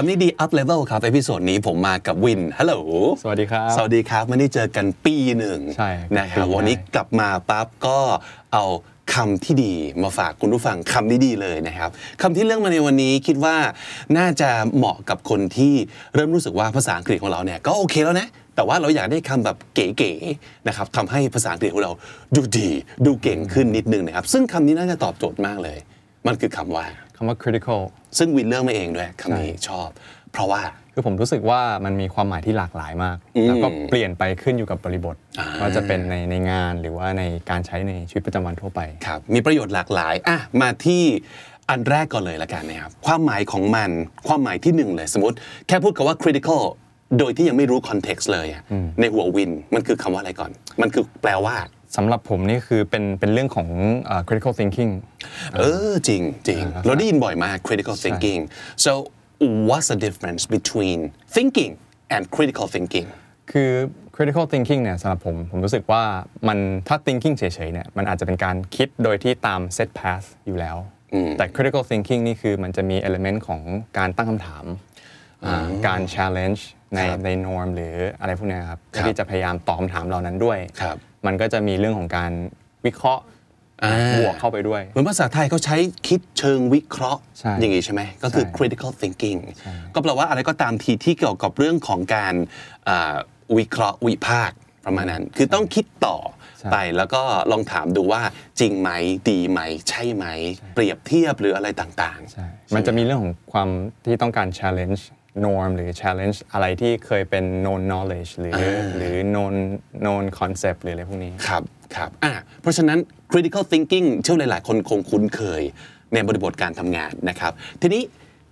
คำนี้ดี up level ครับ episode นี้ผมมากับวินฮัลโหลสวัสดีครับ สวัสดีครับไม่ได้เจอกันปีหนึ่งใช่นะครับปีวันนี้กลับมาปั๊บก็เอาคำที่ดีมาฝากคุณผู้ฟังคำนี้ดีเลยนะครับคำที่เลือกมาในวันนี้คิดว่าน่าจะเหมาะกับคนที่เริ่มรู้สึกว่าภาษาอังกฤษของเราเนี่ยก็โอเคแล้วนะแต่ว่าเราอยากได้คำแบบเก๋ๆนะครับทำให้ภาษาอังกฤษของเราดูดี ดูเก่งขึ้นนิดนึงนะครับ ซึ่งคำนี้น่าจะตอบโจทย์มากเลย มันคือคำว่า คำว่า critical ซึ่งวินเลือกมาเองด้วยคำนี้ชอบ เพราะว่าคือผมรู้สึกว่ามันมีความหมายที่หลากหลายมาก แล้วก็เปลี่ยนไปขึ้นอยู่กับบริบทว่าจะเป็นในในงานหรือว่าในการใช้ในชีวิตประจำวันทั่วไปครับมีประโยชน์หลากหลายอะมาที่อันแรกก่อนเลยละกันนะครับความหมายของมันความหมายที่หนึ่งเลยสมมติ แค่พูดคำว่า critical โดยที่ยังไม่รู้ context เลยอะในหัววินมันคือคำว่าอะไรก่อน มันคือแปลว่า สำหรับผมนี่คือเป็นเป็นเรื่องของเอ่อ critical thinking เออจริงจริงเราได้ยินบ่อยมาก critical thinking so what's the difference between thinking and critical thinking คือ critical thinking เนี่ยสำหรับผม ผมรู้สึกว่ามันถ้า thinking เฉยๆเนี่ยมันอาจจะเป็นการคิดโดยที่ตาม set path อยู่แล้ว แต่ critical thinking นี่คือมันจะมี element ของการตั้งคำถามอ่าการ challenge ในใน norm หรืออะไรพวกเนี้ยครับเพื่อที่จะพยายามตอบคำถามเหล่านั้นด้วยครับ มันก็จะมีเรื่องของการวิเคราะห์บวกเข้าไปด้วย เหมือนภาษาไทยเขาใช้คิดเชิงวิเคราะห์ ใช่อย่างนี้ใช่ไหมก็คือ ใช่ critical thinking ก็แปลว่าอะไรก็ตามทีที่เกี่ยวกับเรื่องของการอ่าวิเคราะห์วิพากษ์ประมาณนั้น คือต้องคิดต่อไปแล้วก็ลองถามดูว่าจริงไหมดีไหม ใช่ไหม เปรียบเทียบหรืออะไรต่างๆ ใช่มันจะมีเรื่องของความที่ต้องการ challenge norm หรือ challenge อะไรที่เคยเป็น known knowledge หรือหรือ known known concept หรืออะไรพวกนี้ ครับครับอะเพราะฉะนั้น critical thinking เชื่อหลาย ๆ คนคงคุ้นเคยในบริบทการทำงานนะครับ ทีนี้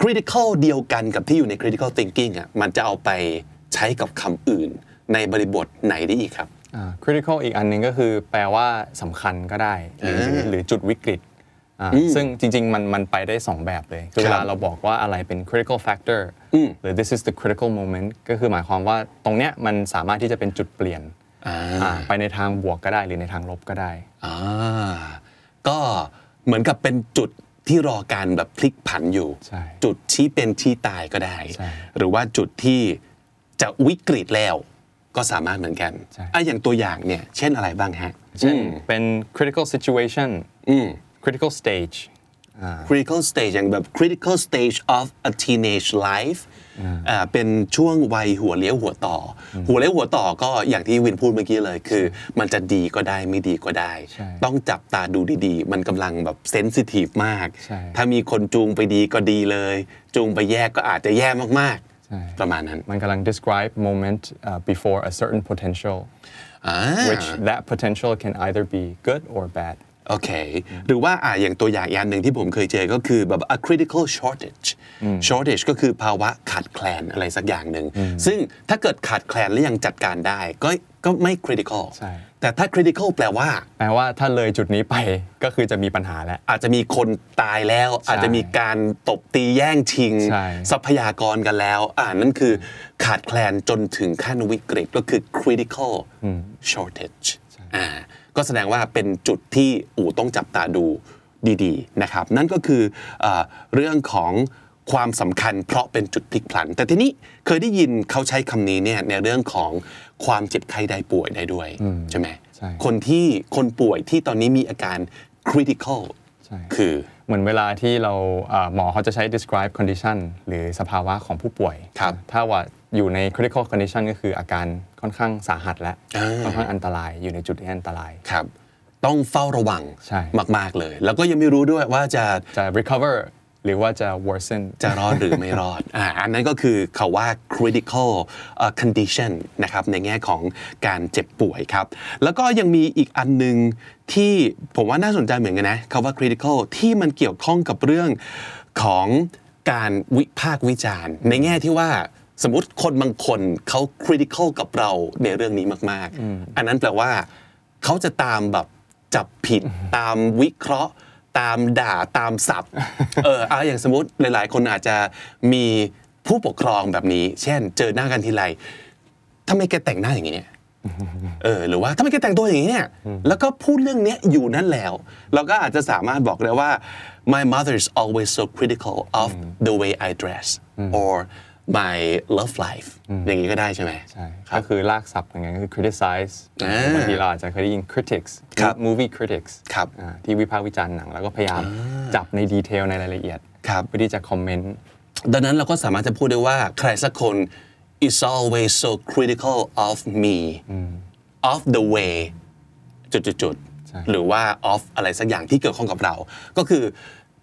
critical เดียวกันกับที่อยู่ใน critical thinking อะมันจะเอาไปใช้กับคำอื่น ในบริบทไหนได้อีกครับอ่า critical อีกอันหนึงก็คือแปลว่าสำคัญก็ได้ หรือหรือหรือจุดวิกฤตอ่า ซึ่งจริง ๆ มันมันไปได้ 2 แบบเลย คือครับเวลาเราบอกว่าอะไรเป็น critical factor หรือ this is the critical moment ก็คือหมายความว่าตรงเนี้ยมันสามารถที่จะเป็นจุดเปลี่ยนอ่าไปในทางบวกก็ได้หรือในทางลบก็ได้อ่าก็เหมือนกับเป็นจุดที่รอการแบบพลิกผันอยู่ใช่จุดชี้เป็นชี้ตายก็ได้ใช่หรือว่าจุดที่จะวิกฤตแล้วก็สามารถเหมือนกันใช่อะอย่างตัวอย่างเนี่ย เช่นอะไรบ้างฮะ เช่นเป็น critical situation อืม critical stage critical stage อย่างแบบ critical stage of a teenage life อ่าเป็นช่วงวัยหัวเลี้ยวหัวต่ออหัวเลี้ยวหัวต่อก็อย่างที่วินพูดเมื่อกี้เลย คือ มันจะดีก็ได้ไม่ดีก็ได้ใช่ต้องจับตาดูดีๆ มันกำลังแบบเซนซิทีฟมากใช่ถ้ามีคนจูงไปดีก็ดีเลย จูงไปแย่ก็อาจจะแย่มากใช่ๆประมาณนั้น มันกำลัง describe moment uh, before a certain potential อ่า which that potential can either be good or bad โอเค หรือว่าอ่าอย่างตัวอย่างอย่างหนึ่งที่ผมเคยเจอก็คือแบบ a critical shortage shortage ก็คือภาวะขาดแคลนอะไรสักอย่างหนึ่ง ซึ่งถ้าเกิดขาดแคลนแล้วยังจัดการได้ ก็ก็ไม่ critical ใช่แต่ถ้า critical แปลว่า แปลว่าถ้าเลยจุดนี้ไปก็คือจะมีปัญหาแล้ว อาจจะมีคนตายแล้ว อาจจะมีการตบตีแย่งชิงใช่ทรัพยากรกันแล้ว อ่านั่นคือขาดแคลนจนถึงขั้นวิกฤตก็คือ critical shortage อ่า ก็แสดงว่าเป็นจุดที่อู่ต้องจับตาดูดีๆนะครับ นั่นก็คืออาเรื่องของความสำคัญเพราะเป็นจุดพลิกพลัน แต่ทีนี้เคยได้ยินเขาใช้คำนี้เนี่ยในเรื่องของความเจ็บไข้ได้ป่วยได้ด้วยใช่ไหมใช่คนที่คนป่วยที่ตอนนี้มีอาการ critical ใช่ คือเหมือนเวลาที่เราเอ่อหมอเขาจะใช้ describe condition หรือสภาวะของผู้ป่วยครับถ้าว่าอยู่ใน critical condition ก็คืออาการค่อนข้างสาหัสและอ่าค่อนข้างอันตรายอยู่ในจุดที่อันตรายครับ ต้องเฝ้าระวังใช่มาก ๆ เลย แล้วก็ยังไม่รู้ด้วยว่าจะจะ recover หรือว่าจะ worsen จะรอดหรือไม่รอดอ่าอันนั้นก็คือเขาว่า critical เอ่อ condition นะครับในแง่ของการเจ็บป่วยครับ แล้วก็ยังมีอีกอันหนึงที่ผมว่าน่าสนใจเหมือนกันนะคาว่า critical ที่มันเกี่ยวข้องกับเรื่องของการวิพากษ์วิจารณ์ ในแง่ที่ว่าสมมติคนบางคนเขา critical กับเราในเรื่องนี้มาก ๆ อันนั้นแปลว่าเขาจะตามแบบจับผิดตามวิเคราะห์ ตามด่าตามสับเอออะอย่างสมมติหลาย ๆ คนอาจจะมีผู้ปกครองแบบนี้ เช่น เจอหน้ากันทีไรทำไมแกแต่งหน้าอย่างนี้เนี่ยเออหรือว่าทำไมแกแต่งตัวอย่างนี้เนี่ยแล้วก็พูดเรื่องเนี้ยอยู่นั่นแล้ว เราก็อาจจะสามารถบอกได้ว่า my mother is always so critical of the way I dress or my love life อย่างนี้ก็ได้ใช่ไหมใช่ครับก็คือลากศัพท์อย่างเงี้ยก็คือ criticize อ่าบางทีเราอาจจะเคยได้ยิน critics ครับ movie critics ครับอ่าที่วิพากษ์วิจารณ์หนัง แล้วก็พยายามจับในดีเทลในรายละเอียดครับเพื่อที่จะคอมเมนต์ดังนั้นเราก็สามารถจะพูดได้ว่าใครสักคน is always so critical of me of the way จุดใช่ๆๆหรือว่า of อะไรสักอย่างที่เกี่ยวข้องกับเรา ก็คือ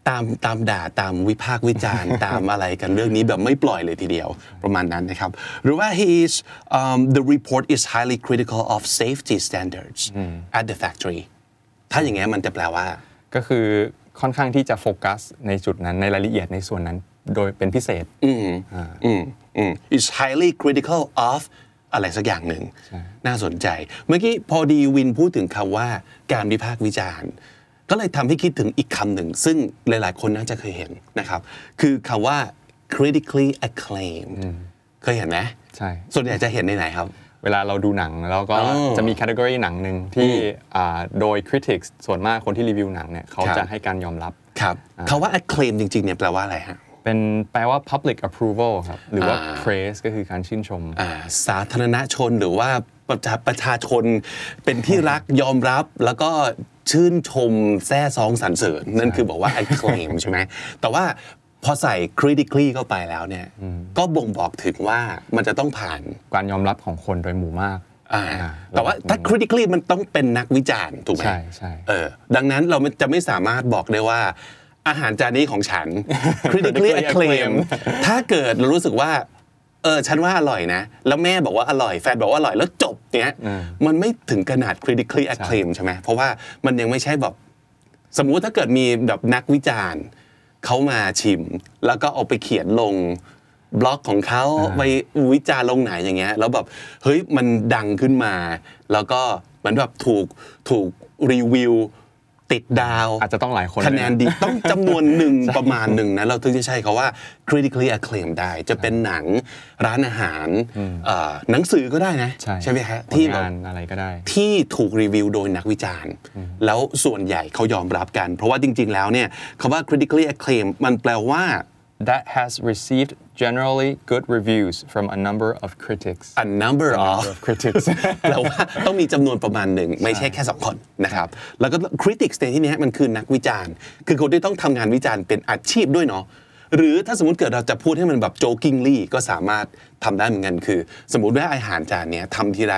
ตามตามด่าตามวิพากษ์วิจารณ์ ตามอะไรกันเรื่องนี้แบบไม่ปล่อยเลยทีเดียวประมาณนั้นนะครับหรือว่า he is um, the report is highly critical of safety standards at the factory ถ้าอย่างเงี้ยมันจะแปลว่า ก็คือค่อนข้างที่จะโฟกัสในจุดนั้นในรายละเอียดในส่วนนั้น โดยเป็นพิเศษอืมอืม is highly critical of อะไรสักอย่างหนึ่งน่าสนใจ เมื่อกี้พอดีวินพูดถึงคำว่าการวิพากษ์วิจารณ์ ก็เลยทำให้คิดถึงอีกคำหนึ่ง ซึ่งหลายๆ คนน่าจะเคยเห็นนะครับ คือคำว่า critically acclaimed เคยเห็นไหมใช่ส่วนใหญ่จะเห็นในไหนครับ เวลาเราดูหนังแล้วก็อ๋อจะมีแคตตากรีหนังหนึ่งที่อ่าโดย critics ส่วนมากคนที่รีวิวหนังเนี่ยเขาครับจะให้การยอมรับครับคำว่า acclaim จริงๆเนี่ยแปลว่าอะไรฮะ เป็นแปลว่า public approval ครับ หรือว่าอ่า praise ก็คือการชื่นชมอ่าสาธารณชนหรือว่าประชาประชาชนเป็นที่รักยอมรับแล้วก็ชื่นชมแซ่ซองสรรเสริญ นั่นคือบอกว่า acclaim ใช่ไหมแต่ว่าพอใส่ critically เข้าไปแล้วเนี่ย ก็บ่งบอกถึงว่ามันจะต้องผ่านการยอมรับของคนโดยหมู่มากอ่าอ่าแต่ว่าถ้า critically มันต้องเป็นนักวิจารณ์ถูกไหมใช่ใช่เออดังนั้นเราจะไม่สามารถบอกได้ว่า อาหารจานนี้ของฉัน critically acclaim ถ้าเกิดเรารู้สึกว่าเออฉันว่าอร่อยนะ แล้วแม่บอกว่าอร่อยแฟนบอกว่าอร่อยแล้วจบเนี้ยมันไม่ถึงขนาด critically acclaim ใช่ไหมเพราะว่ามันยังไม่ใช่แบบสมมุติถ้าเกิดมีแบบนักวิจารณ์เขามาชิม แล้วก็เอาไปเขียนลงบล็อกของเขาไปวิจารณ์ลงไหนอย่างเงี้ยแล้วแบบเฮ้ยมันดังขึ้นมา แล้วก็เหมือนแบบถูกถูกรีวิว ติดดาวอาจจะต้องหลายคนคะแนนด้วยนะดีต้องจำนวนหนึ่งประมาณหนึ่งนะ เราถึงจะใช้คาว่า critically acclaim ได้ จะเป็นหนังร้านอาหารเอ่อหนังสือก็ได้นะ ใช่ไหมฮะผลที่แบบงานอะไรก็ได้ ที่ถูกรีวิวโดยนักวิจารณ์ แล้วส่วนใหญ่เขายอมรับกัน เพราะว่าจริง ๆ แล้วเนี่ยคำว่า critically acclaim มันแปลว่า that has received generally good reviews from a number of critics a number of of critics แปลว่าต้องมีจำนวนประมาณหนึ่ง ไม่ใช่แค่สองคนนะครับ แล้วก็ critics ในที่นี้มันคือนักวิจารณ์ คือคนที่ต้องทำงานวิจารณ์เป็นอาชีพด้วยเนาะหรือถ้าสมมติเกิดเราจะพูดให้มันแบบ jokingly ก็สามารถทำได้เหมือนกันคือ สมมุติว่าอาหารจานเนี้ยทำทีไร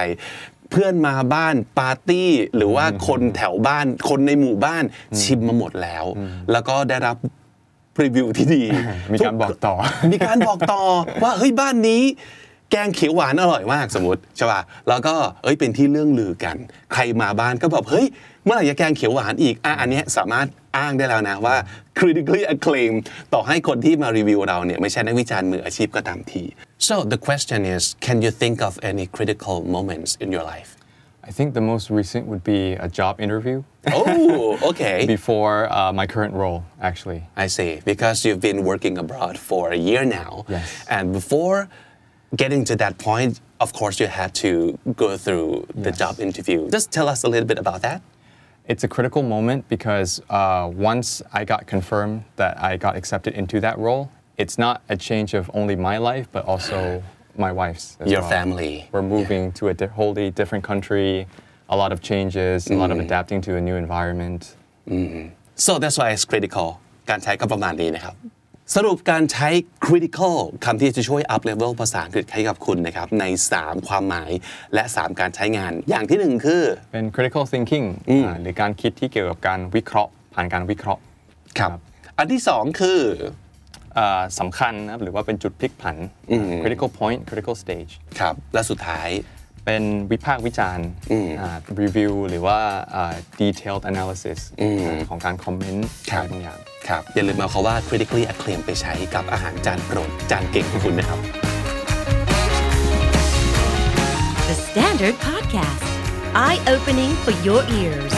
เพื่อนมาบ้านปาร์ตี้ หรือว่าคนแถวบ้านคนในหมู่บ้านชิมมาหมดแล้ว แล้วก็ได้รับ รีวิวที่ดี มีการบอกต่อ มีการบอกต่อว่าเฮ้ยบ้านนี้ แกงเขียวหวานอร่อยมากสมมติใช่ป่ะแล้วก็เอ้ยเป็นที่เรื่องลือกัน ใครมาบ้านก็แบบเฮ้ยเมื่อไหร่จะแกงเขียวหวานอีกอะอันเนี้ยสามารถอ้างได้แล้วนะว่า critically acclaim ต่อให้คนที่มารีวิวเราเนี่ยไม่ใช่นักวิจารณ์มืออาชีพก็ตามที so the question is can you think of any critical moments in your life I think the most recent would be a job interview oh okay before uh, my current role actually I see. Because you've been working abroad for a year now. Yes. And before getting to that point, of course, you had to go through the Yes. job interview. Just tell us a little bit about that. It's a critical moment because uh, once I got confirmed that I got accepted into that role, it's not a change of only my life, but also my wife's. as Your well. family. We're moving to a di- wholly different country, a lot of changes, a lot of Mm. adapting to a new environment. So that's why it's critical การใช้ก็ประมาณนี้นะครับ สรุปการใช้ critical คำที่จะช่วย up level ภาษาอังกฤษให้กับคุณนะครับ ใน 3 ความหมายและ 3 การใช้งาน อย่างที่หนึ่งคือ เป็น critical thinking อ่าหรือการคิดที่เกี่ยวกับการวิเคราะห์ ผ่านการวิเคราะห์ ครับ อันที่สองคืออ่า สำคัญนะครับหรือว่าเป็นจุดพลิกผัน critical point critical stage ครับ และสุดท้าย เป็นวิพากษ์วิจารณ์อ่า review หรือว่าอ่า detailed analysis ของการคอมเมนต์ครัอะบ ไรบางอย่าง ครับ อย่าลืมเอาคาว่า critically acclaim ไปใช้กับอาหารจานโปรด จานเก่งของคุณนะครับ The Standard Podcast, Eye opening for your ears